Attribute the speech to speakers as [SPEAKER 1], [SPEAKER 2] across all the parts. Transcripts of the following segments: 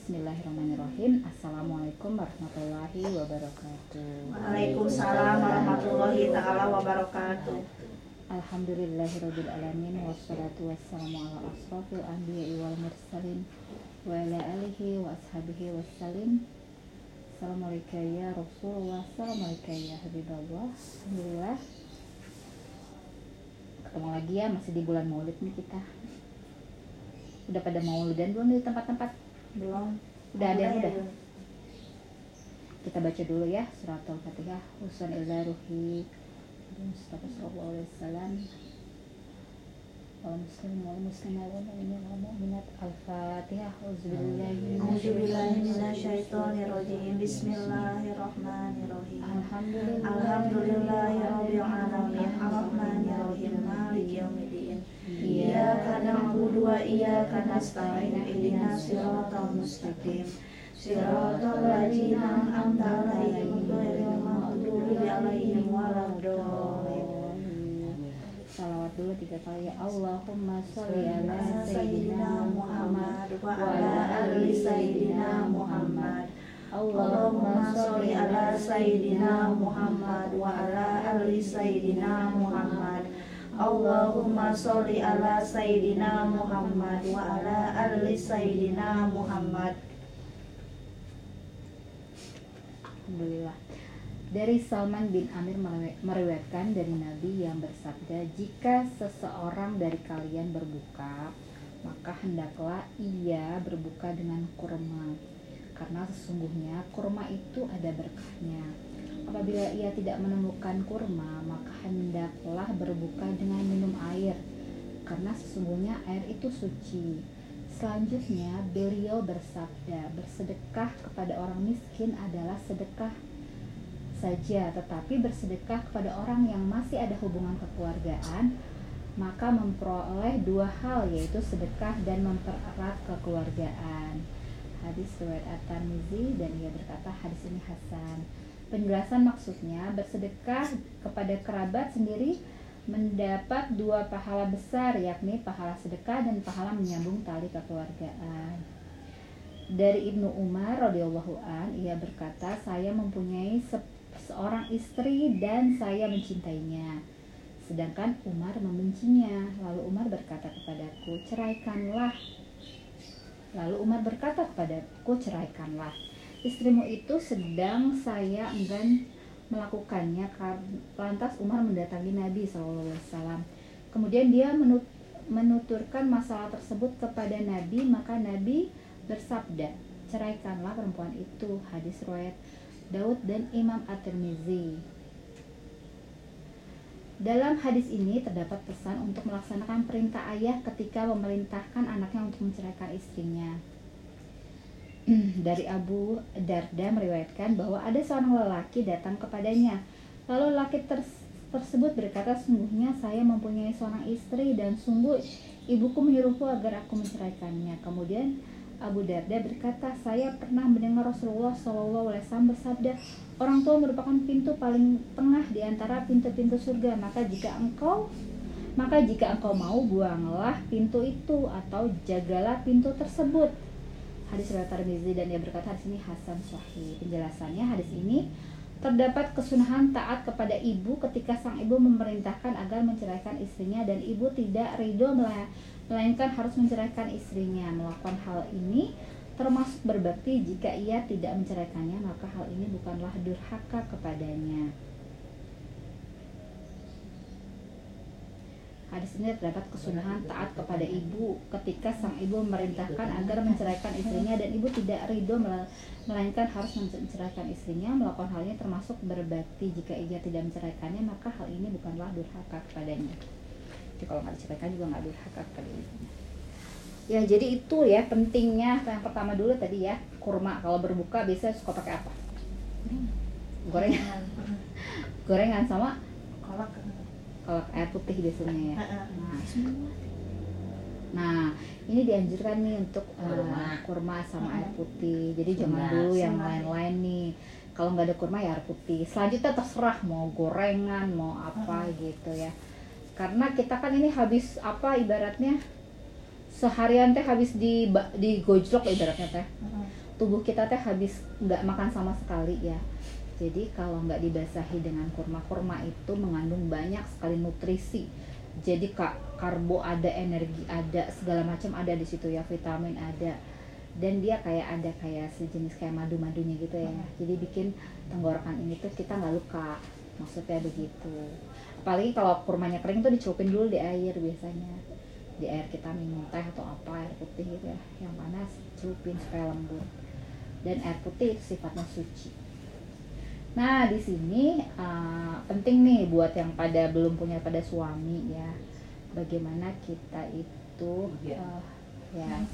[SPEAKER 1] Bismillahirrahmanirrahim. Assalamualaikum warahmatullahi wabarakatuh.
[SPEAKER 2] Waalaikumsalam warahmatullahi taala wabarakatuh.
[SPEAKER 1] Alhamdulillahirabbil alamin wassalatu wassalamu ala asrofil anbiya'i wal mursalin wa ala alihi wa ashabihi wassalim. Assalamualaikum ya Rasulullah, Assalamualaikum ya Habibullah. Alhamdulillah. Ketemu lagi ya masih di bulan Maulid nih kita. Udah pada Maulidan belum di tempat-tempat?
[SPEAKER 2] Belum.
[SPEAKER 1] Udah ada yang udah. Kita baca dulu ya surat Al-Fatihah. Usan ila ruhi
[SPEAKER 2] Bismillahirrahmanirrahim.
[SPEAKER 1] Alhamdulillah.
[SPEAKER 2] Alhamdulillahirabbil alamin. Arrahmanirrahim. Maliki yaumiddin. Iyyaka na'budu wa iyyaka nasta'in. Ihdinas siratal mustaqim. Siratal ladzina an'amta 'alaihim ghairil maghdubi 'alaihim waladdallin.
[SPEAKER 1] Salawat dulu tiga kali ya Allahumma sholli ala
[SPEAKER 2] Sayyidina Muhammad wa ala ali Sayyidina Muhammad. Allahumma sholli ala Sayyidina Muhammad wa ala ali Sayyidina Muhammad. Allahumma sholli ala Sayyidina Muhammad wa ala ali Sayyidina Muhammad.
[SPEAKER 1] Alhamdulillah. Dari Salman bin Amir meriwayatkan dari Nabi yang bersabda, "Jika seseorang dari kalian berbuka, maka hendaklah ia berbuka dengan kurma, karena sesungguhnya kurma itu ada berkahnya. Apabila ia tidak menemukan kurma, maka hendaklah berbuka dengan minum air, karena sesungguhnya air itu suci." Selanjutnya, beliau bersabda, "Bersedekah kepada orang miskin adalah sedekah saja, tetapi bersedekah kepada orang yang masih ada hubungan kekeluargaan, maka memperoleh dua hal yaitu sedekah dan mempererat kekeluargaan. Hadis riwayat At-Tirmizi dan ia berkata hadis ini hasan. Penjelasan maksudnya bersedekah kepada kerabat sendiri mendapat dua pahala besar yakni pahala sedekah dan pahala menyambung tali kekeluargaan. Dari Ibnu Umar radhiyallahu an ia berkata saya mempunyai seorang istri dan saya mencintainya. Sedangkan Umar membencinya. Lalu Umar berkata kepadaku, "Ceraikanlah." Lalu Umar berkata kepadaku, "Ceraikanlah." Istrimu itu sedang saya enggan melakukannya lantas Umar mendatangi Nabi SAW. Kemudian dia menut- menuturkan masalah tersebut kepada Nabi, maka Nabi bersabda, "Ceraikanlah perempuan itu." Hadis riwayat Daud dan Imam At-Tirmizi. Dalam hadis ini terdapat pesan untuk melaksanakan perintah ayah ketika memerintahkan anaknya untuk menceraikan istrinya. Dari Abu Darda meriwayatkan bahwa ada seorang lelaki datang kepadanya. Lalu lelaki ters- tersebut berkata, "Sungguhnya saya mempunyai seorang istri dan sungguh ibuku menyuruhku agar aku menceraikannya." Kemudian Abu Darda berkata, "Saya pernah mendengar Rasulullah SAW bersabda, orang tua merupakan pintu paling tengah di antara pintu-pintu surga. Maka jika engkau maka jika engkau mau buanglah pintu itu atau jagalah pintu tersebut." Hadis riwayat Tirmizi dan dia berkata hadis ini hasan sahih. Penjelasannya hadis ini terdapat kesunahan taat kepada ibu ketika sang ibu memerintahkan agar menceraikan istrinya dan ibu tidak ridho melainkan harus menceraikan istrinya. Melakukan hal ini termasuk berbakti jika ia tidak menceraikannya maka hal ini bukanlah durhaka kepadanya. Hadis ini terdapat kesunahan taat kepada ibu ketika sang ibu memerintahkan agar menceraikan istrinya dan ibu tidak ridho mela- melainkan harus menceraikan istrinya. Melakukan hal ini termasuk berbakti jika ia tidak menceraikannya maka hal ini bukanlah durhaka kepadanya. Jadi kalau nggak diceraikan juga nggak durhaka kepada ibunya. Ya jadi itu ya pentingnya yang pertama dulu tadi ya kurma kalau berbuka biasanya suka pakai apa? Gorengan, gorengan sama
[SPEAKER 2] Kolak.
[SPEAKER 1] kalau air putih biasanya ya.
[SPEAKER 2] Heeh.
[SPEAKER 1] Nah, nah ini dianjurkan nih untuk eh,
[SPEAKER 3] Kurma.
[SPEAKER 1] kurma sama air putih. Jadi jangan
[SPEAKER 3] Sunnah.
[SPEAKER 1] dulu yang lain-lain nih. Kalau nggak ada kurma ya air putih. Selanjutnya terserah mau gorengan, mau apa gitu ya. Karena kita kan ini habis apa ibaratnya? Seharian teh habis di di gojlok ibaratnya teh. Tubuh kita teh habis nggak makan sama sekali ya. Jadi kalau nggak dibasahi dengan kurma-kurma itu mengandung banyak sekali nutrisi. Jadi kak karbo ada energi ada segala macam ada di situ ya. Vitamin ada. Dan dia kayak ada kayak sejenis kayak madu-madunya gitu ya. Hmm. jadi bikin tenggorokan ini tuh kita nggak luka. Maksudnya begitu apalagi kalau kurmanya kering tuh dicelupin dulu di air biasanya. Di air kita minum teh atau apa air putih gitu ya. Yang panas celupin supaya lembut. Dan air putih itu sifatnya suci. Nah di sini uh, penting nih buat yang pada belum punya pada suami ya. Bagaimana kita itu uh, ya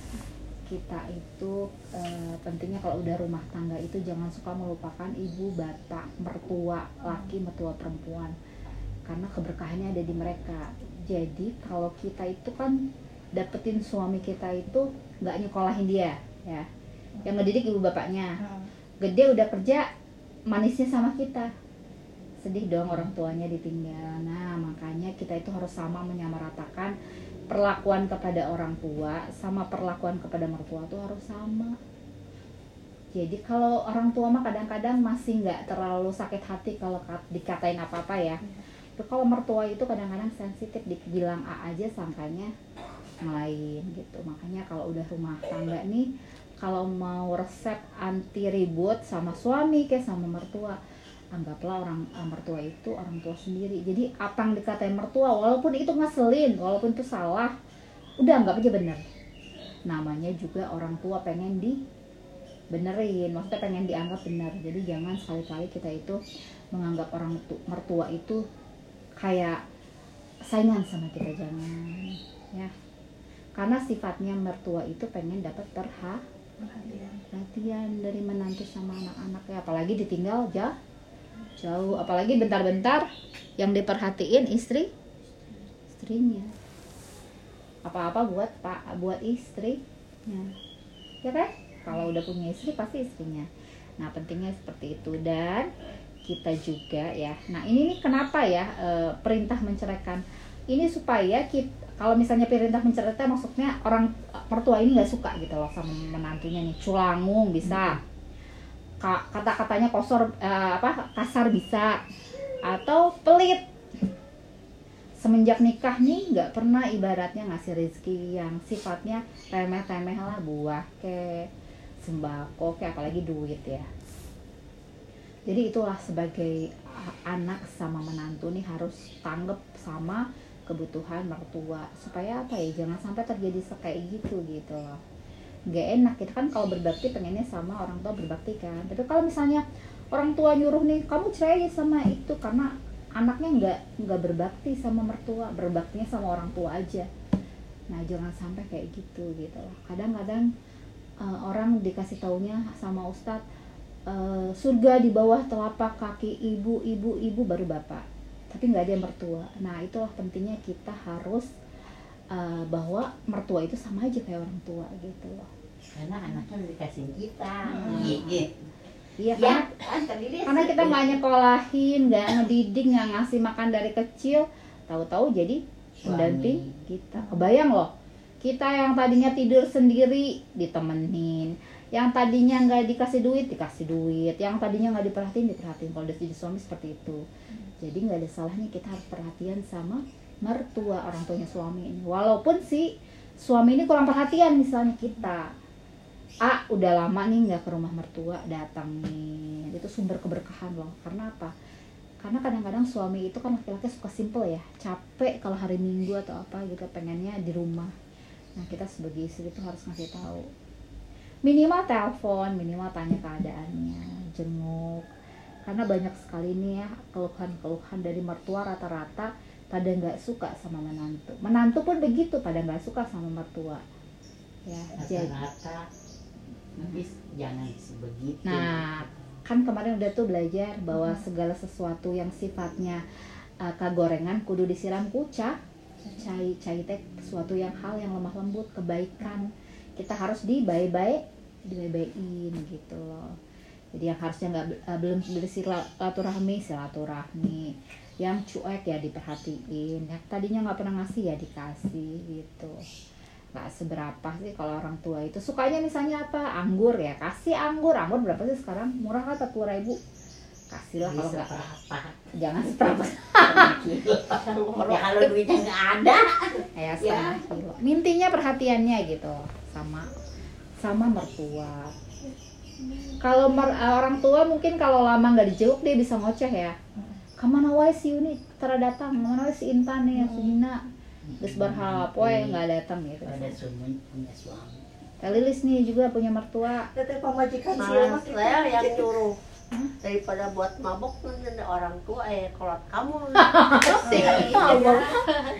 [SPEAKER 1] kita itu uh, pentingnya kalau udah rumah tangga itu jangan suka melupakan ibu bapak mertua laki mertua perempuan karena keberkahannya ada di mereka. Jadi kalau kita itu kan dapetin suami kita itu nggak nyekolahin dia ya. Yang ngedidik ibu bapaknya. Hmm. gede udah kerja manisnya sama kita. Sedih dong orang tuanya ditinggal. Nah makanya kita itu harus sama menyamaratakan perlakuan kepada orang tua sama perlakuan kepada mertua tuh harus sama. Jadi kalau orang tua mah kadang-kadang masih nggak terlalu sakit hati kalau dikatain apa-apa ya. Hmm kalau mertua itu kadang-kadang sensitif dibilang A aja sangkanya lain gitu. Makanya kalau udah rumah tangga nih kalau mau resep anti ribut sama suami kayak sama mertua anggaplah orang eh, mertua itu orang tua sendiri. Jadi apa yang dikatain mertua walaupun itu ngeselin walaupun itu salah udah anggap aja bener. Namanya juga orang tua pengen di benerin. Maksudnya pengen dianggap benar jadi jangan sekali-kali kita itu menganggap orang mertua itu kayak saingan sama kita jangan ya. Karena sifatnya mertua itu pengen dapat perha perhatian dari menantu sama anak-anak ya. Apalagi ditinggal jauh jauh. Apalagi bentar-bentar yang diperhatiin istri istrinya. Apa-apa buat pak buat istri ya ya kan? Kalau udah punya istri pasti istrinya. Nah pentingnya seperti itu. Dan kita juga ya. Nah ini nih kenapa ya e, perintah menceraikan? Ini supaya kita kalau misalnya perintah menceraikan maksudnya orang mertua ini nggak suka gitu loh sama menantunya nih. Culangung bisa. Kata-katanya kosor e, apa kasar bisa. Atau pelit. Semenjak nikah nih nggak pernah ibaratnya ngasih rezeki yang sifatnya remeh-temeh lah buah ke sembako kayak apalagi duit ya jadi itulah sebagai anak sama menantu nih harus tanggap sama kebutuhan mertua. Supaya apa ya jangan sampai terjadi kayak gitu gitu loh. Nggak enak kita kan kalau berbakti pengennya sama orang tua berbakti kan. Tapi kalau misalnya orang tua nyuruh nih kamu cerai sama itu karena anaknya nggak nggak berbakti sama mertua berbaktinya sama orang tua aja. Nah jangan sampai kayak gitu gitu loh. Kadang-kadang uh, orang dikasih taunya sama ustadz uh, surga di bawah telapak kaki ibu ibu ibu baru bapak. Tapi nggak ada yang mertua. Nah itulah pentingnya kita harus uh, bahwa mertua itu sama aja kayak orang tua gitu loh.
[SPEAKER 3] Karena anaknya dikasih kita. Hmm.
[SPEAKER 1] Iya ya, kan? karena kita nggak nyekolahin, nggak ngedidik, nggak ngasih makan dari kecil, tahu-tahu jadi pendamping kita. Kebayang loh, kita yang tadinya tidur sendiri ditemenin, yang tadinya nggak dikasih duit dikasih duit. Yang tadinya nggak diperhatiin diperhatiin. Kalau udah jadi suami seperti itu. Jadi nggak ada salahnya kita harus perhatian sama mertua orang tuanya suami ini. Walaupun si suami ini kurang perhatian misalnya kita. Ah udah lama nih nggak ke rumah mertua datang nih. Itu sumber keberkahan loh. Karena apa? Karena kadang-kadang suami itu kan laki-laki suka simple ya. Capek kalau hari minggu atau apa gitu pengennya di rumah. Nah kita sebagai istri itu harus ngasih tahu minimal telepon minimal tanya keadaannya jenguk. Karena banyak sekali nih ya keluhan-keluhan dari mertua rata-rata pada nggak suka sama menantu. Menantu pun begitu pada nggak suka sama mertua.
[SPEAKER 3] Ya rata-rata tapi jangan sebegitu.
[SPEAKER 1] Nah kan kemarin udah tuh belajar bahwa hmm. segala sesuatu yang sifatnya uh, kagorengan kudu disiram kuca. Cai cai teh sesuatu yang hal yang lemah lembut kebaikan kita harus dibaik-baik dibaik-baikin gitu loh. Jadi yang harusnya nggak eh, belum bersilaturahmi silaturahmi yang cuek ya diperhatiin. Yang tadinya nggak pernah ngasih ya dikasih gitu. Nggak seberapa sih kalau orang tua itu. Sukanya misalnya apa? Anggur ya kasih anggur. Anggur berapa sih sekarang? Murah kan empat ribu? Kasih lah kalau nggak. jangan seberapa.
[SPEAKER 3] Ya kalau duitnya nggak ada.
[SPEAKER 1] Ya setengah kilo. Mintinya perhatiannya gitu sama sama mertua. Kalau mer- eh, orang tua mungkin kalau lama nggak dijenguk dia bisa ngoceh ya. Ke mana wae si Uni? Tara datang. Ke mana wae si Intan nih si Nina Terus berharap wae nggak datang gitu.
[SPEAKER 3] ada suami punya suami.
[SPEAKER 1] Teh Lilis nih juga punya mertua.
[SPEAKER 2] Teteh pamajikan sih
[SPEAKER 4] yang nyuruh daripada buat mabok nanti orang tua eh kalau kamu
[SPEAKER 2] Iya.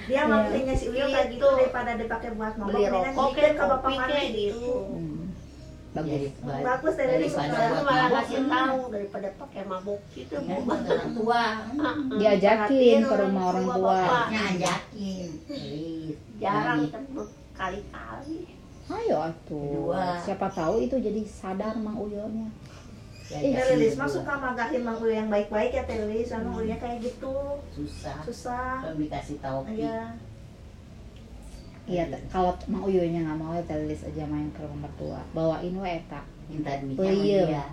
[SPEAKER 2] Dia makanya si Uyo kayak gitu daripada dipakai buat mabok
[SPEAKER 4] beli rokok
[SPEAKER 2] ke bapak
[SPEAKER 4] kayak
[SPEAKER 2] gitu.
[SPEAKER 4] gitu
[SPEAKER 1] hmm. bagus
[SPEAKER 3] Jadi,
[SPEAKER 2] Bagus, Lilis.
[SPEAKER 3] daripada
[SPEAKER 4] malah
[SPEAKER 3] mabok,
[SPEAKER 4] ngasih tahu daripada pakai mabok gitu
[SPEAKER 3] ya,
[SPEAKER 4] Bu.
[SPEAKER 3] buat orang tua
[SPEAKER 1] diajakin ke rumah orang
[SPEAKER 4] tua,
[SPEAKER 1] tua
[SPEAKER 4] Bapak.
[SPEAKER 3] harusnya ajakin Please.
[SPEAKER 4] jarang kali-kali
[SPEAKER 1] ayo atuh
[SPEAKER 3] Kedua.
[SPEAKER 1] siapa tahu itu jadi sadar Mang Uyonya
[SPEAKER 3] diajakin
[SPEAKER 2] Teh Lilis mah suka magahin Mang yang baik-baik ya Teh Lilis. Sama Uyo kayak gitu.
[SPEAKER 3] susah.
[SPEAKER 2] Susah.
[SPEAKER 3] kalau dikasih tahu.
[SPEAKER 2] Iya.
[SPEAKER 1] Iya, kalau Mang Uyonya nggak mau ya aja main ke rumah mertua. Bawain we eta.
[SPEAKER 3] Minta duitnya
[SPEAKER 1] Oh,
[SPEAKER 3] sama
[SPEAKER 1] iya.
[SPEAKER 3] dia.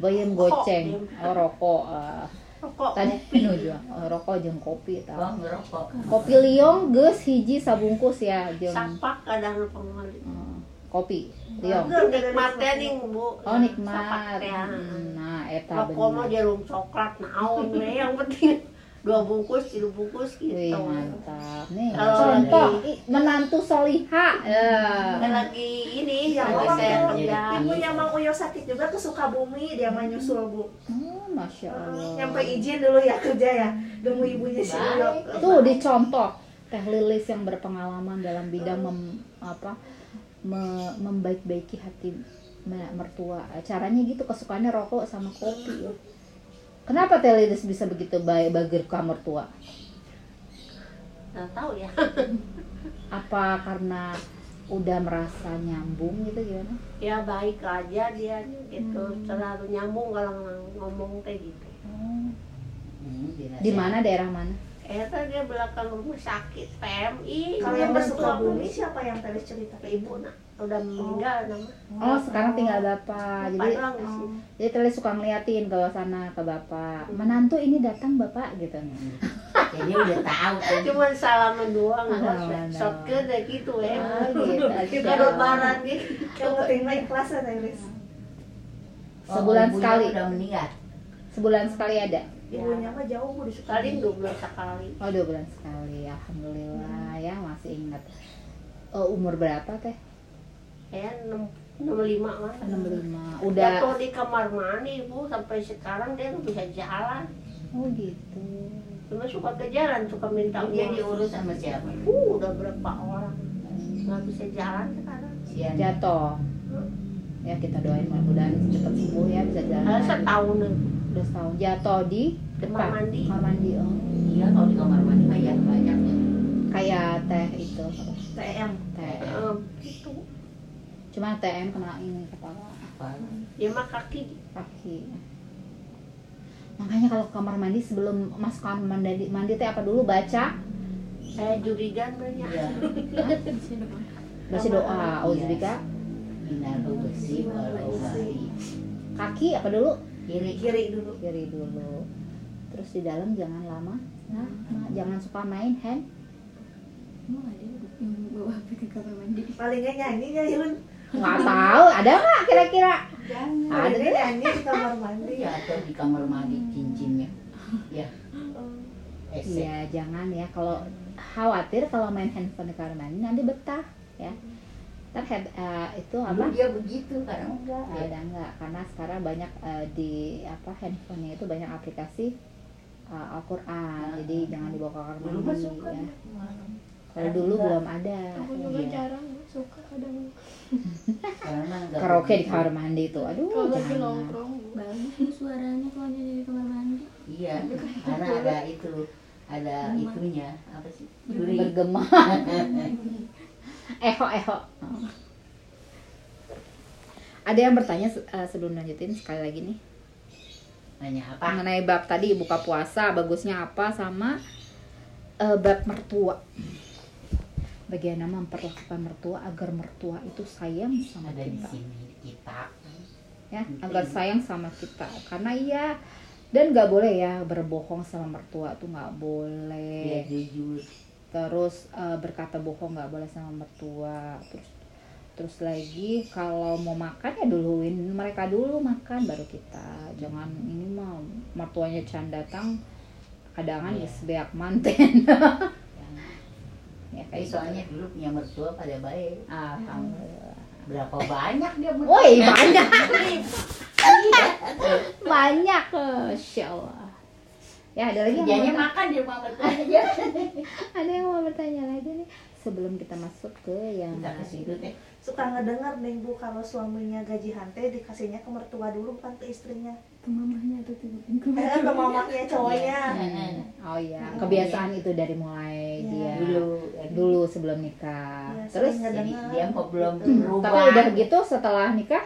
[SPEAKER 1] Bayam goceng. Oh, rokok eh.
[SPEAKER 4] rokok
[SPEAKER 1] tadi nu jual oh, rokok jeung kopi
[SPEAKER 3] oh
[SPEAKER 1] tah
[SPEAKER 3] ngerokok.
[SPEAKER 1] Kopi liong geus hiji sabungkus ya jeung
[SPEAKER 4] sapak kadang pengen
[SPEAKER 1] eh, kopi
[SPEAKER 2] enggak dari
[SPEAKER 4] nikmatnya nih bu.
[SPEAKER 1] Oh nikmat.
[SPEAKER 4] sapak teh
[SPEAKER 1] Hmm, nah eta bener.
[SPEAKER 4] jarum coklat naon we yang penting dua bungkus tiga bungkus
[SPEAKER 1] Wih
[SPEAKER 4] gitu
[SPEAKER 1] mantap. Nih
[SPEAKER 4] Kalau
[SPEAKER 1] contoh
[SPEAKER 4] lagi-
[SPEAKER 1] menantu soliha. Ya.
[SPEAKER 4] Lagi ini
[SPEAKER 2] Iya,
[SPEAKER 4] lagi
[SPEAKER 2] waktu
[SPEAKER 4] saya
[SPEAKER 3] itu
[SPEAKER 4] kerja.
[SPEAKER 2] Ibunya Mang Uyo sakit juga ke Sukabumi, dia mah nyusul bu.
[SPEAKER 1] oh, masya Allah.
[SPEAKER 2] Nyampe izin dulu ya kerja ya, demu ibunya si Uyo.
[SPEAKER 1] tuh dicontoh teh lilis yang berpengalaman dalam bidang mem, apa me- membaik-baiki hati me- mertua. Caranya gitu kesukaannya rokok sama kopi ya. kenapa teh lilis bisa begitu baik bagi ke mertua?
[SPEAKER 4] Nggak tahu ya.
[SPEAKER 1] Apa karena udah merasa nyambung gitu gimana?
[SPEAKER 4] Ya baik aja dia gitu.
[SPEAKER 1] Hmm.
[SPEAKER 4] selalu nyambung kalau ngomong kayak gitu.
[SPEAKER 3] Hmm, dirasain.
[SPEAKER 1] di mana daerah mana
[SPEAKER 4] Eta dia belakang rumah sakit PMI
[SPEAKER 2] Kalau yang ke
[SPEAKER 4] Mertua
[SPEAKER 2] Sukabumi siapa yang tadi cerita?
[SPEAKER 4] ibu nak? Udah meninggal nama
[SPEAKER 1] oh sekarang tinggal bapak.
[SPEAKER 4] Bapak
[SPEAKER 1] jadi
[SPEAKER 4] doang di sini.
[SPEAKER 1] jadi teh Lilis suka ngeliatin ke sana ke bapak. Menantu ini datang bapak gitu.
[SPEAKER 3] Jadi udah tahu kan.
[SPEAKER 4] Cuman salaman doang
[SPEAKER 1] salaman.
[SPEAKER 4] Shotgun deh gitu ya.
[SPEAKER 1] Oh, gitu.
[SPEAKER 4] kita lebaran gitu.
[SPEAKER 2] Penting mah ikhlas ya.
[SPEAKER 3] Oh,
[SPEAKER 1] Sebulan
[SPEAKER 3] ibunya
[SPEAKER 1] sekali.
[SPEAKER 3] udah meninggal?
[SPEAKER 1] Sebulan sekali ada
[SPEAKER 2] Ibunya mah jauh bu di
[SPEAKER 4] kali
[SPEAKER 2] Sukabumi.
[SPEAKER 4] dua belas sekali
[SPEAKER 1] Oh dua bulan sekali, alhamdulillah ya masih ingat. Oh, umur berapa teh?
[SPEAKER 4] ya enam enam lima mah
[SPEAKER 1] 65 Udah.
[SPEAKER 4] jatuh di kamar mandi bu sampai sekarang dia nggak bisa jalan
[SPEAKER 1] Oh gitu.
[SPEAKER 4] cuma suka ke jalan suka minta
[SPEAKER 3] dia diurus sama siapa
[SPEAKER 4] uh udah berapa orang nggak bisa jalan sekarang
[SPEAKER 3] Sian
[SPEAKER 1] Jatuh. Ya kita doain mudah-mudahan cepat sembuh ya bisa jalan.
[SPEAKER 4] Ada
[SPEAKER 1] lagi. Udah setahun jatuh di depan.
[SPEAKER 4] Kamar mandi.
[SPEAKER 1] Kamar mandi oh.
[SPEAKER 3] iya kalau di kamar mandi mah ya banyak ya
[SPEAKER 1] Kayak teh itu.
[SPEAKER 2] TM.
[SPEAKER 1] teh.
[SPEAKER 4] Em, gitu.
[SPEAKER 1] Cuma TM kena ini kepala.
[SPEAKER 3] Apa?
[SPEAKER 4] Dia mah kaki.
[SPEAKER 1] Kaki. Makanya kalau kamar mandi sebelum masuk kamar mandi mandi teh apa dulu? Baca?
[SPEAKER 4] Saya jurigan banyak.
[SPEAKER 3] Iya.
[SPEAKER 1] Baca doa
[SPEAKER 3] besi walau bari
[SPEAKER 1] kaki apa dulu
[SPEAKER 3] kiri.
[SPEAKER 2] Kiri dulu.
[SPEAKER 1] kiri dulu. Terus di dalam jangan lama. Nah, nah, jangan suka main hand.
[SPEAKER 5] Emang ada yang bawa HP ke kamar mandi?
[SPEAKER 2] Paling nggak nyanyi ya Yun.
[SPEAKER 1] nggak tahu. Ada nggak kira-kira?
[SPEAKER 5] Jangan.
[SPEAKER 1] ada
[SPEAKER 2] nyanyi di kamar mandi.
[SPEAKER 3] ya atau di kamar mandi cincinnya. Ya
[SPEAKER 2] Hmm.
[SPEAKER 1] iya jangan ya. Kalau khawatir kalau main handphone di kamar mandi nanti betah ya ntar head, eh, itu
[SPEAKER 3] Dulu
[SPEAKER 1] apa?
[SPEAKER 3] dia begitu sekarang enggak
[SPEAKER 1] ada enggak. Karena sekarang banyak eh, di apa handphonenya itu banyak aplikasi eh, Al-Quran. Jadi jangan dibawa ke kamar
[SPEAKER 3] dulu
[SPEAKER 1] mandi
[SPEAKER 3] kan
[SPEAKER 1] ya. kalau dulu belum ada.
[SPEAKER 5] Aku juga
[SPEAKER 3] Iya.
[SPEAKER 5] jarang suka kadang
[SPEAKER 3] karena enggak
[SPEAKER 1] karaoke di kamar mandi itu aduh
[SPEAKER 5] kalau lagi
[SPEAKER 1] jangan.
[SPEAKER 5] nongkrong bagus nih suaranya kalau nyanyi di kamar mandi.
[SPEAKER 3] iya. Karena ada itu ada itunya. Apa sih?
[SPEAKER 1] Bergema eho eho ada yang bertanya eh, sebelum lanjutin sekali lagi nih.
[SPEAKER 3] Nanya apa?
[SPEAKER 1] mengenai bab tadi buka puasa bagusnya apa sama eh, bab mertua. Bagaimana memperlakukan mertua agar mertua itu sayang sama
[SPEAKER 3] Ada di
[SPEAKER 1] kita?
[SPEAKER 3] sini di kitab.
[SPEAKER 1] ya agar sayang sama kita. Karena iya dan nggak boleh ya berbohong sama mertua tuh nggak boleh.
[SPEAKER 3] Jujur.
[SPEAKER 1] Terus eh, berkata bohong nggak boleh sama mertua terus terus lagi kalau mau makan ya duluin mereka dulu makan baru kita jangan ini mah mertuanya can datang kadangan
[SPEAKER 3] Iya.
[SPEAKER 1] ya sebeak manten ya kayak
[SPEAKER 3] soalnya
[SPEAKER 1] gitu.
[SPEAKER 3] dulu punya mertua pada baik.
[SPEAKER 1] alhamdulillah
[SPEAKER 3] Berapa banyak dia mertua?
[SPEAKER 1] woi banyak banyak Masya Allah ya ada lagi yang mau,
[SPEAKER 3] makan di rumah mertuanya aja.
[SPEAKER 1] ada yang mau bertanya lagi nih sebelum kita masuk ke yang
[SPEAKER 3] situ teh.
[SPEAKER 2] suka ngedengar nih bu kalau suaminya gaji hante dikasihnya ke mertua dulu bukan ke istrinya
[SPEAKER 5] ke mamanya atau ke ke
[SPEAKER 2] eh ke mamanya cowoknya
[SPEAKER 1] Hmm. Oh iya, kebiasaan itu dari mulai
[SPEAKER 2] Iya.
[SPEAKER 1] dia
[SPEAKER 3] Dulu.
[SPEAKER 1] dulu sebelum nikah.
[SPEAKER 2] Iya,
[SPEAKER 1] Terus
[SPEAKER 3] Jadi dia mau belum
[SPEAKER 2] gitu.
[SPEAKER 3] berubah.
[SPEAKER 1] tapi udah gitu setelah nikah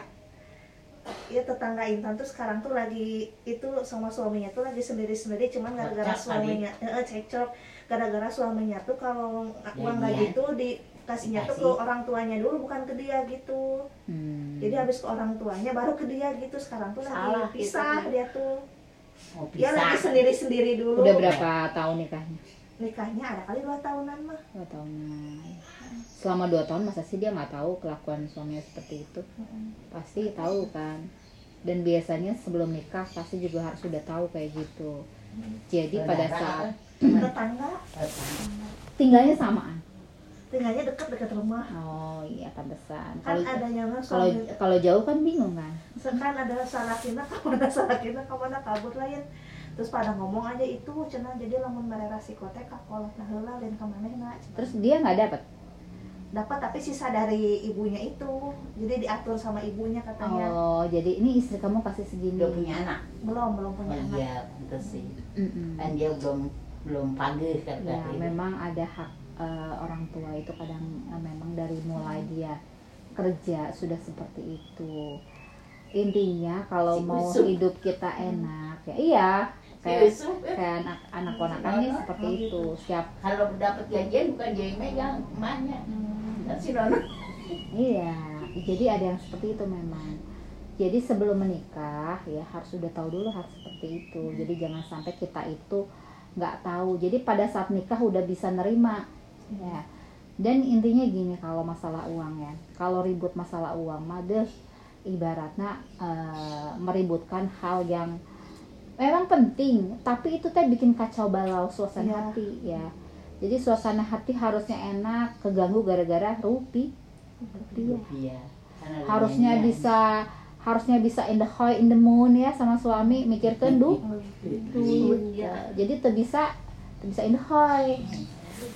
[SPEAKER 2] Iya tetangga Intan tuh sekarang tuh lagi itu sama suaminya tuh lagi sendiri-sendiri cuman gara-gara suaminya eh, cekcok gara-gara suaminya tuh kalau uang gaji tuh dikasihnya tuh ke orang tuanya dulu bukan ke dia gitu
[SPEAKER 1] hmm,
[SPEAKER 2] jadi habis ke orang tuanya baru ke dia gitu sekarang tuh
[SPEAKER 3] Salah
[SPEAKER 2] lagi pisah
[SPEAKER 3] gitu.
[SPEAKER 2] dia tuh
[SPEAKER 3] Mau
[SPEAKER 2] dia lagi
[SPEAKER 3] pisah.
[SPEAKER 2] sendiri-sendiri dulu
[SPEAKER 1] udah berapa tahun nikahnya?
[SPEAKER 2] nikahnya ada kali dua tahunan mah
[SPEAKER 1] Dua tahunan. Selama dua tahun masa sih dia nggak tahu kelakuan suaminya seperti itu? Pasti tahu kan. Dan biasanya sebelum nikah pasti juga harus sudah tahu kayak gitu. Jadi pada saat
[SPEAKER 2] tetangga
[SPEAKER 3] tetangga.
[SPEAKER 1] tinggalnya samaan.
[SPEAKER 2] tinggalnya dekat-dekat rumah
[SPEAKER 1] Oh iya pantesan.
[SPEAKER 2] kan
[SPEAKER 1] Kalau
[SPEAKER 2] adanya mah
[SPEAKER 1] kalau kalau jauh kan bingung kan.
[SPEAKER 2] sekarang ada salah kina ke mana salah kina ke mana kabur lain terus pada ngomong aja itu cenah jadi lamun mereka si kote kakolot nah dan ke mana na
[SPEAKER 1] Terus dia nggak dapat.
[SPEAKER 2] Dapat tapi sisa dari ibunya itu jadi diatur sama ibunya katanya
[SPEAKER 1] Oh jadi ini istri kamu kasih segini.
[SPEAKER 3] Udah punya anak.
[SPEAKER 2] belum belum
[SPEAKER 3] Oh
[SPEAKER 2] punya anak
[SPEAKER 3] iya, pantes sih. Kan dia belum belum pagih kan
[SPEAKER 1] Ya, memang ada hak eh, orang tua itu kadang eh, memang dari mulai dia kerja sudah seperti itu. Intinya kalau
[SPEAKER 3] Si
[SPEAKER 1] mau hidup kita enak ya iya kayak
[SPEAKER 3] Usum.
[SPEAKER 1] kayak anak anak ponakannya seperti itu. Siap
[SPEAKER 3] Kalau dapat gajian bukan dia yang megang, emaknya. Dan si Nono.
[SPEAKER 1] iya. Jadi ada yang seperti itu memang. Jadi sebelum menikah ya harus sudah tahu dulu harus seperti itu. Jadi jangan sampai kita itu nggak tahu. Jadi pada saat nikah udah bisa nerima ya. Dan intinya gini kalau masalah uang ya. Kalau ribut masalah uang mah ibaratnya eh, meributkan hal yang memang penting, tapi itu teh bikin kacau balau suasana
[SPEAKER 2] Iya.
[SPEAKER 1] hati ya. Jadi suasana hati harusnya enak, keganggu gara-gara rupi. Rupiah
[SPEAKER 3] Iya. Karena
[SPEAKER 1] harusnya
[SPEAKER 3] lumayan.
[SPEAKER 1] bisa harusnya bisa in the high in the moon ya sama suami mikirkan du duit
[SPEAKER 2] Iya.
[SPEAKER 1] jadi tuh bisa tuh bisa in the high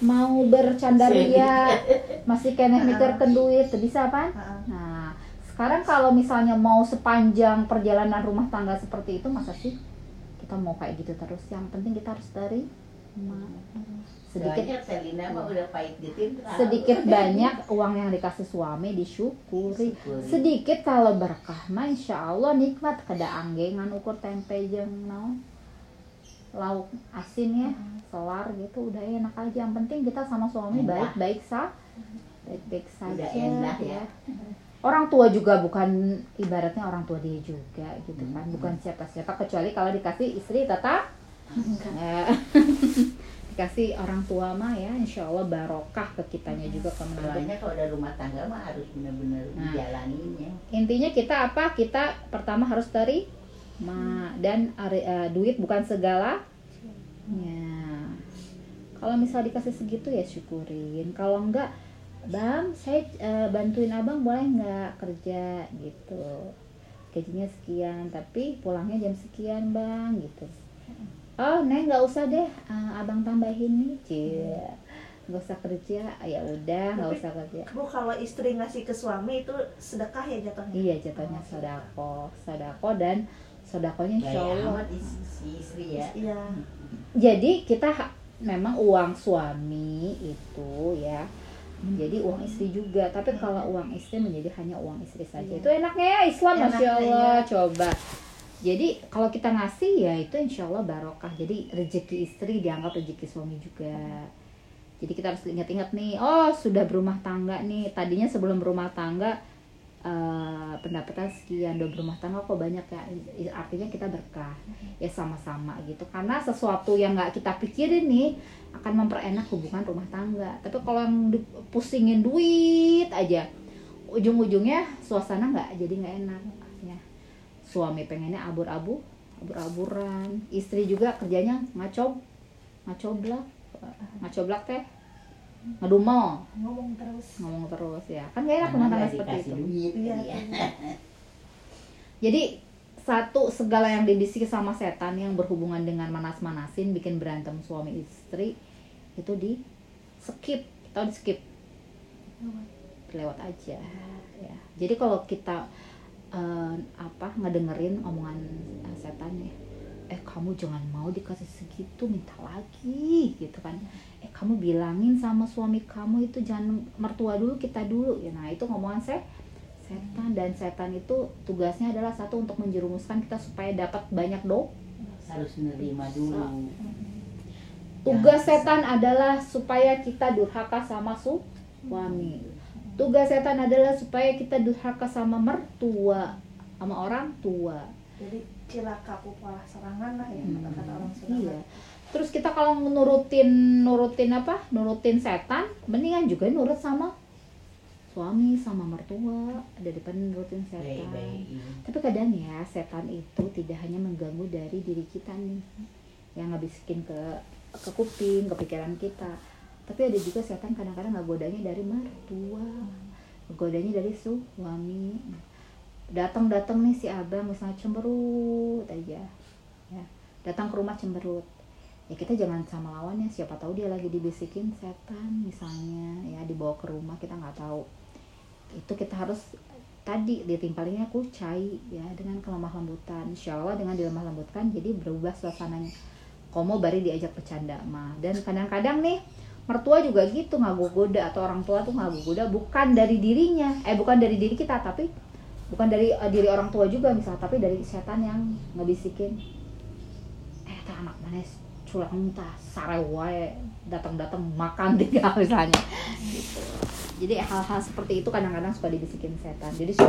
[SPEAKER 1] mau bercanda ria masih kena mikirkan duit tuh bisa apa
[SPEAKER 2] Heeh.
[SPEAKER 1] nah sekarang kalau misalnya mau sepanjang perjalanan rumah tangga seperti itu masa sih kita mau kayak gitu terus yang penting kita harus dari sedikit
[SPEAKER 3] Soalnya Selina mah udah pahit gitu.
[SPEAKER 1] sedikit banyak uang yang dikasih suami disyukuri
[SPEAKER 3] Syukuri.
[SPEAKER 1] sedikit kalau berkah mah insya Allah nikmat kada anggengan ukur tempe jeung naon lauk asin ya selar gitu udah enak aja yang penting kita sama suami
[SPEAKER 3] Enak.
[SPEAKER 1] baik baik sah baik baik saja
[SPEAKER 3] Udah enak ya.
[SPEAKER 1] Orang tua juga bukan ibaratnya orang tua dia juga gitu kan.
[SPEAKER 3] Hmm.
[SPEAKER 1] bukan siapa siapa kecuali kalau dikasih istri tetap Ya. dikasih orang tua mah ya insya Allah barokah ke kitanya juga ke menantu
[SPEAKER 3] Soalnya kalau ada rumah tangga mah harus benar-benar
[SPEAKER 1] Nah.
[SPEAKER 3] dijalaninnya.
[SPEAKER 1] intinya kita apa? Kita pertama harus terima dan are- eh, duit bukan segala. Ya. Kalau misal dikasih segitu ya syukurin. Kalau enggak bang saya eh, bantuin abang boleh nggak kerja? Gitu. Gajinya sekian tapi pulangnya jam sekian bang gitu. Oh neng nggak usah deh eh, abang tambahin nih cie nggak usah kerja ya udah nggak usah kerja.
[SPEAKER 2] Bu kalau istri ngasih ke suami itu sedekah ya jatuhnya?
[SPEAKER 1] Iya jatuhnya sodako, sodako dan sodakonya insya Allah.
[SPEAKER 3] amat is- si istri ya.
[SPEAKER 2] iya.
[SPEAKER 1] Jadi kita memang uang suami itu ya menjadi uang istri juga. Tapi kalau uang istri menjadi hanya uang istri saja.
[SPEAKER 2] Iya.
[SPEAKER 1] itu enaknya ya Islam
[SPEAKER 2] Enaknya,
[SPEAKER 1] masya Allah.
[SPEAKER 2] Iya.
[SPEAKER 1] coba. Jadi kalau kita ngasih ya itu insya Allah barokah. Jadi rezeki istri dianggap rezeki suami juga. Jadi kita harus ingat-ingat nih oh sudah berumah tangga nih. Tadinya sebelum berumah tangga eh, pendapatan sekian udah berumah tangga kok banyak ya. Artinya kita berkah. Ya sama-sama gitu. Karena sesuatu yang nggak kita pikirin nih akan memperenak hubungan rumah tangga. Tapi kalau yang pusingin duit aja ujung-ujungnya suasana nggak jadi nggak enak. Ya suami pengennya abur-abu abur-aburan. Istri juga kerjanya ngaco ngacoblak ngacoblak teh ngedumel.
[SPEAKER 2] Ngomong terus.
[SPEAKER 1] Ngomong terus ya. Kan gak enak rumah tangga seperti itu.
[SPEAKER 3] Duit
[SPEAKER 2] Iya.
[SPEAKER 3] ya.
[SPEAKER 1] jadi satu segala yang dibisiki sama setan yang berhubungan dengan manas-manasin bikin berantem suami istri itu di skip. Atau di skip? Lewat aja ya. Jadi kalau kita eh, apa ngedengerin omongan eh, setan ya eh kamu jangan mau dikasih segitu minta lagi gitu kan. Eh kamu bilangin sama suami kamu itu jangan mertua dulu kita dulu. Ya nah itu ngomongan saya setan. Dan setan itu tugasnya adalah satu untuk menjerumuskan kita supaya dapat banyak do
[SPEAKER 3] harus menerima dulu.
[SPEAKER 1] Tugas setan adalah supaya kita durhaka sama suami. Tugas setan adalah supaya kita durhaka sama mertua sama orang tua
[SPEAKER 2] jadi cilaka pola serangan lah ya
[SPEAKER 1] Hmm,
[SPEAKER 2] kata orang
[SPEAKER 1] iya.
[SPEAKER 2] Sunda
[SPEAKER 1] terus kita kalau nurutin nurutin apa? Nurutin setan mendingan juga nurut sama suami sama mertua daripada nurutin setan.
[SPEAKER 3] Baik-baik
[SPEAKER 1] tapi kadang ya setan itu tidak hanya mengganggu dari diri kita nih yang ngabisikin ke ke kuping ke pikiran kita. Tapi ada juga setan kadang-kadang nggak godanya dari mertua godanya dari suami datang-datang nih si abang misalnya cemberut aja ya. Datang ke rumah cemberut. Ya kita jangan sama lawannya siapa tahu dia lagi dibisikin setan misalnya ya dibawa ke rumah kita nggak tahu. Itu kita harus tadi ditimpalinya kucai ya dengan kelemah lembutan. Insya Allah dengan dilemah lembutkan jadi berubah suasananya. Komo bari diajak bercanda mah dan kadang-kadang nih mertua juga gitu ngaku goda atau orang tua tuh ngaku goda bukan dari dirinya. Eh bukan dari diri kita tapi bukan dari eh, diri orang tua juga misalnya tapi dari setan yang ngebisikin eh teh anak mana culang tah sare wae datang-datang makan tinggal misalnya. Gitu. Jadi hal-hal seperti itu kadang-kadang suka dibisikin setan. Jadi si,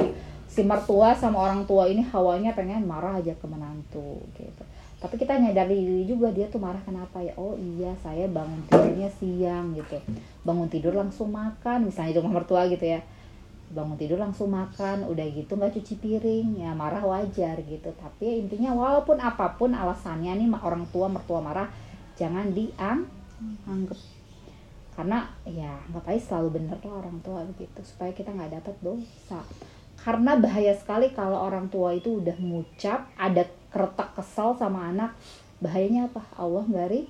[SPEAKER 1] si mertua sama orang tua ini hawanya pengen marah aja ke menantu gitu. Tapi kita nyadari diri juga dia tuh marah kenapa ya? Oh iya saya bangun tidurnya siang gitu. Bangun tidur langsung makan misalnya rumah mertua gitu ya bangun tidur langsung makan udah gitu nggak cuci piring ya marah wajar gitu. Tapi ya intinya walaupun apa pun alasannya nih orang tua mertua marah jangan diang anggap. Karena ya ngapain selalu bener lah orang tua begitu supaya kita nggak dapat dosa. Karena bahaya sekali kalau orang tua itu udah ngucap ada keretak kesal sama anak bahayanya apa? Allah nggak ri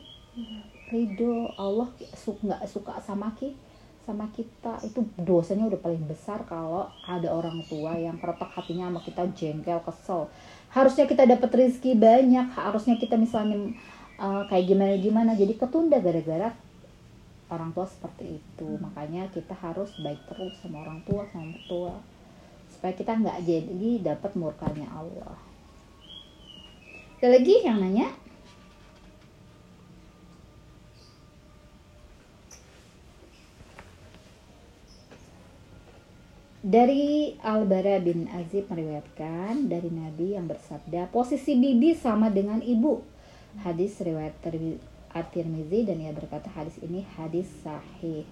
[SPEAKER 1] ridho Allah suka nggak suka sama ki sama kita. Itu dosanya udah paling besar kalau ada orang tua yang keretak hatinya sama kita jengkel kesel. Harusnya kita dapat rezeki banyak. Harusnya kita misalnya eh, kayak gimana gimana. Jadi ketunda gara-gara orang tua seperti itu. Makanya kita harus baik terus sama orang tua sama mertua supaya kita nggak jadi dapat murkanya Allah. Ada lagi yang nanya Dari Al-Bara bin Azib meriwayatkan dari Nabi yang bersabda, posisi bibi sama dengan ibu. Hadis riwayat Tirmi- At-Tirmizi dan ia berkata hadis ini hadis sahih.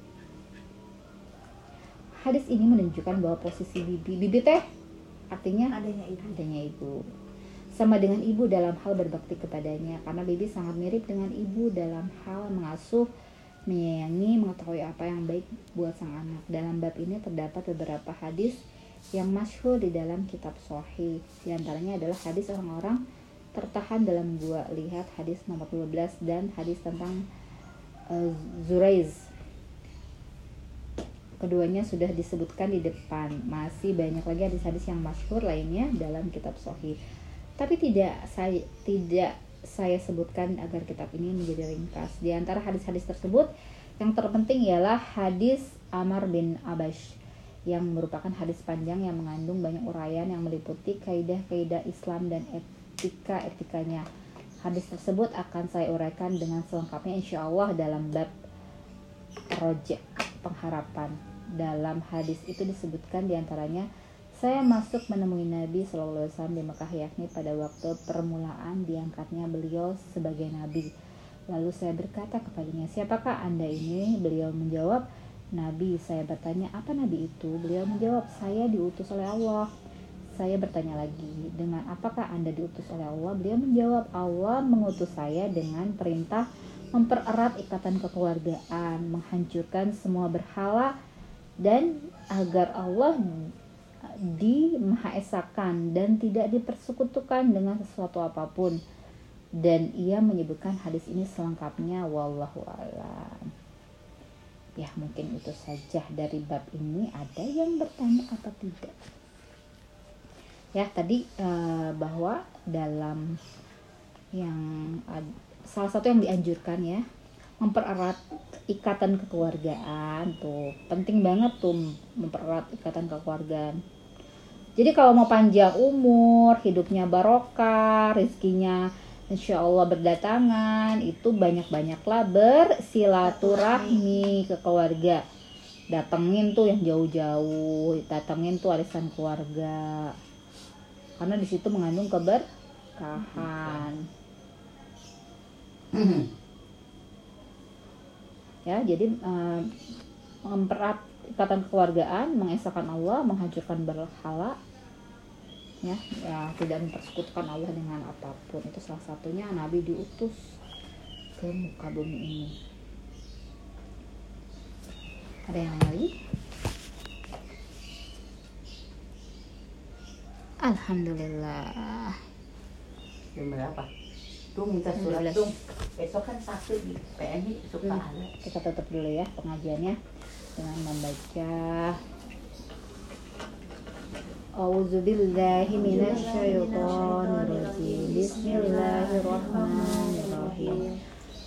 [SPEAKER 1] Hadis ini menunjukkan bahwa posisi bibi, bibi teh artinya
[SPEAKER 2] adanya ibu
[SPEAKER 1] adanya ibu. Sama dengan ibu dalam hal berbakti kepadanya karena bibi sangat mirip dengan ibu dalam hal mengasuh, menyayangi, mengetahui apa yang baik buat sang anak. Dalam bab ini terdapat beberapa hadis yang masyhur di dalam kitab Sahih. Di antaranya adalah hadis orang-orang tertahan dalam gua. Lihat hadis nomor 12 dan hadis tentang eh, Zuraiz. Keduanya sudah disebutkan di depan. Masih banyak lagi hadis-hadis yang masyhur lainnya dalam kitab Sahih. Tapi tidak saya tidak saya sebutkan agar kitab ini menjadi ringkas. Di antara hadis-hadis tersebut, yang terpenting ialah hadis Amar bin Abash yang merupakan hadis panjang yang mengandung banyak uraian yang meliputi kaidah-kaidah Islam dan etika-etikanya. Hadis tersebut akan saya uraikan dengan selengkapnya insya Allah dalam bab project pengharapan. Dalam hadis itu disebutkan di antaranya saya masuk menemui Nabi Wasallam di Mekah yakni pada waktu permulaan diangkatnya beliau sebagai Nabi. Lalu saya berkata kepadanya, siapakah anda ini? Beliau menjawab, Nabi. Saya bertanya, apa Nabi itu? Beliau menjawab, saya diutus oleh Allah. Saya bertanya lagi, dengan apakah anda diutus oleh Allah? Beliau menjawab, Allah mengutus saya dengan perintah mempererat ikatan kekeluargaan, menghancurkan semua berhala, dan agar Allah dimahaesakan dan tidak dipersekutukan dengan sesuatu apa pun. Dan ia menyebutkan hadis ini selengkapnya wallahu alam. Ya mungkin itu saja dari bab ini. Ada yang bertanya apa tidak? Ya tadi eh, bahwa dalam yang salah satu yang dianjurkan ya mempererat ikatan kekeluargaan tuh. Penting banget tuh mempererat ikatan kekeluargaan jadi kalau mau panjang umur hidupnya barokah rezekinya Insya Allah berdatangan itu banyak-banyaklah bersilaturahmi ke keluarga. Datengin tuh yang jauh-jauh datengin tuh arisan keluarga. Karena di situ mengandung keberkahan. Ya jadi mempererat ikatan kekeluargaan mengesahkan Allah menghancurkan berhala ya ya tidak mempersekutukan Allah dengan apa pun. Itu salah satunya Nabi diutus ke muka bumi ini. Ada yang lagi? Alhamdulillah.
[SPEAKER 3] Jam berapa? Minta surat
[SPEAKER 1] 12.
[SPEAKER 3] tuh. Besok kan satu di PMI suka
[SPEAKER 1] Hmm.
[SPEAKER 3] ada.
[SPEAKER 1] kita tutup dulu ya pengajiannya dengan membaca A'udzubillahi minasyaitonirrajim Bismillahirrahmanirrahim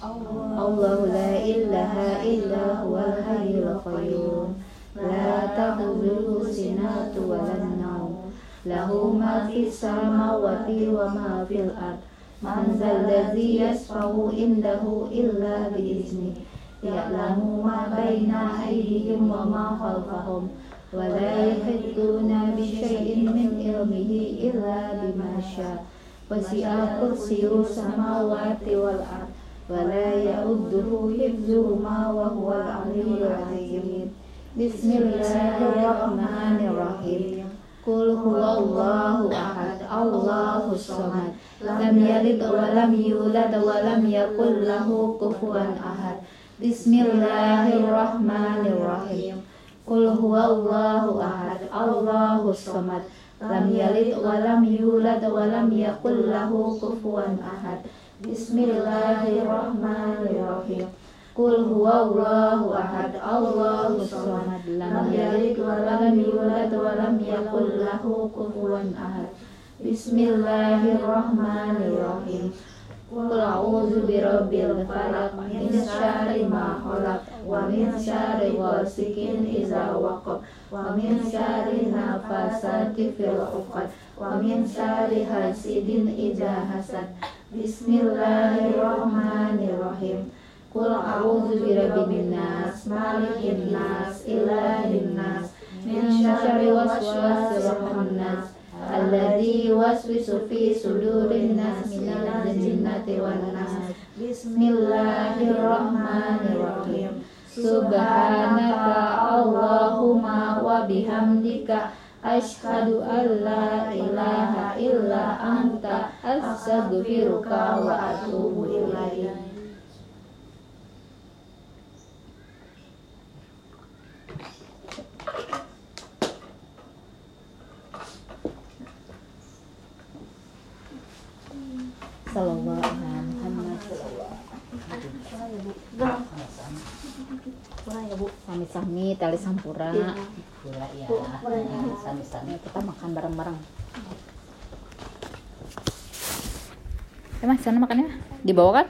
[SPEAKER 1] Allahu la ilaha illa huwal hayyul qayyum La ta'khudhuhu sinatu wa nawm Lahu ma fis samawati wa ma fil ard Man zal ladzi yasfa'u indahu illa bi'izni Ya'lamu ma baina aydihim wa ma khalfahum wa la yahidduna bi syai'in min ilmihi illa bima syaa wasi'a kursiyyu samawati wal ard wa la ya'udduhu hifdzuhuma wa huwal 'aliyyul 'azim Bismillahirrahmanirrahim Qul huwallahu ahad Allahus samad lam yalid wa lam yulad wa lam yakul lahu kufuwan ahad. Bismillahirrahmanirrahim. Qul huwallahu ahad Allahus samad. Lam yalid wa yulad wa lam yakul ahad. Bismillahirrahmanirrahim. Qul huwallahu ahad Allahus samad. Lam yalid wa yulad wa lam yakul ahad Bismillahirrahmanirrahim. Qul a'udzu birabbil falaq min syarri ma khalaq wa min syarri ghasikin idza waqab wa min syarri nafasati fil 'uqad wa min syarri hasidin idza hasad. Bismillahirrahmanirrahim. Qul a'udzu birabbin nas malikin nas ilahin nas min syarri waswasil yuwaswisu fi sudurin nas minal jinnati wan nas. Bismillahirrahmanirrahim. Subhanaka Allahumma wa bihamdika Ashhadu an la ilaha illa anta astaghfiruka wa atubu ilaik Sallallahu alaihi Muhammad
[SPEAKER 4] Kurang ya bu.
[SPEAKER 1] Sami-sami tali sampura
[SPEAKER 3] Pura ya. Sami-sami.
[SPEAKER 1] Kita makan bareng-bareng Eh mas, sana makannya. Dibawa kan?